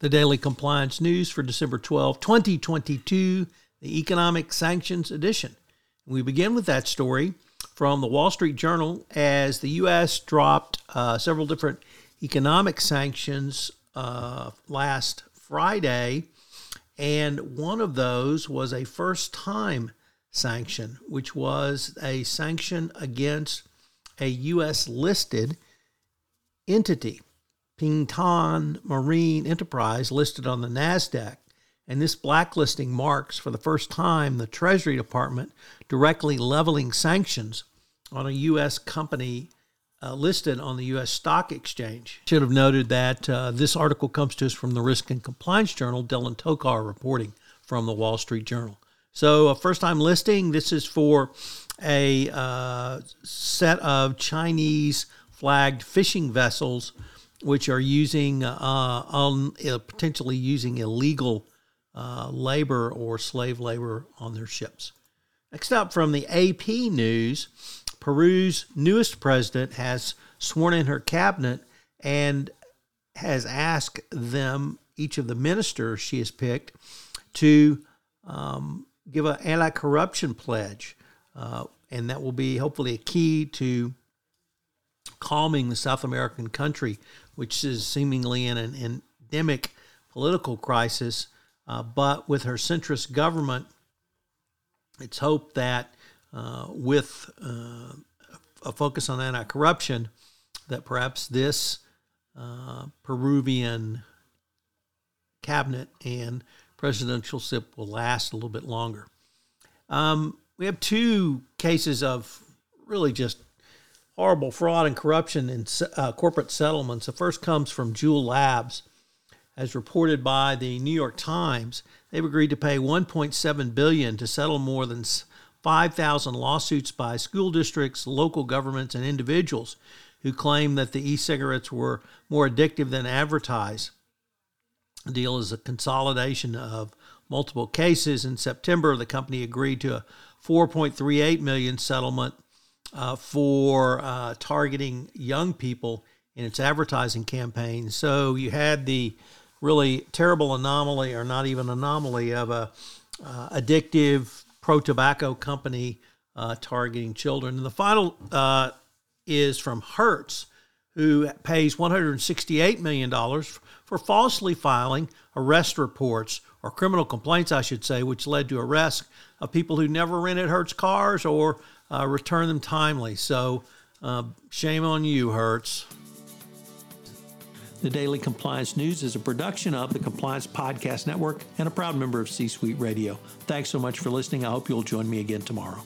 The Daily Compliance News for December 12, 2022, the Economic Sanctions Edition. We begin with that story from the Wall Street Journal as the U.S. dropped uh, several different economic sanctions uh, last Friday, and one of those was a first time sanction, which was a sanction against a U.S. listed entity. Pingtan Marine Enterprise listed on the NASDAQ. And this blacklisting marks for the first time the Treasury Department directly leveling sanctions on a U.S. company uh, listed on the U.S. Stock Exchange. Should have noted that uh, this article comes to us from the Risk and Compliance Journal, Dylan Tokar reporting from the Wall Street Journal. So, a first time listing, this is for a uh, set of Chinese flagged fishing vessels which are using uh, on uh, potentially using illegal uh, labor or slave labor on their ships. Next up from the AP News, Peru's newest president has sworn in her cabinet and has asked them, each of the ministers she has picked, to um, give an anti corruption pledge. Uh, and that will be hopefully a key to calming the South American country which is seemingly in an endemic political crisis. Uh, but with her centrist government, it's hoped that uh, with uh, a focus on anti corruption, that perhaps this uh, Peruvian cabinet and presidential sip will last a little bit longer. Um, we have two cases of really just horrible fraud and corruption in uh, corporate settlements. The first comes from Juul Labs. As reported by the New York Times, they've agreed to pay 1.7 billion to settle more than 5,000 lawsuits by school districts, local governments, and individuals who claim that the e-cigarettes were more addictive than advertised. The deal is a consolidation of multiple cases. In September, the company agreed to a 4.38 million settlement uh, for uh, targeting young people in its advertising campaign. So you had the really terrible anomaly, or not even anomaly, of a uh, addictive pro tobacco company uh, targeting children. And the final uh, is from Hertz, who pays $168 million for falsely filing arrest reports or criminal complaints, I should say, which led to arrests of people who never rented Hertz cars or uh, return them timely. So, uh, shame on you, Hertz. The Daily Compliance News is a production of the Compliance Podcast Network and a proud member of C Suite Radio. Thanks so much for listening. I hope you'll join me again tomorrow.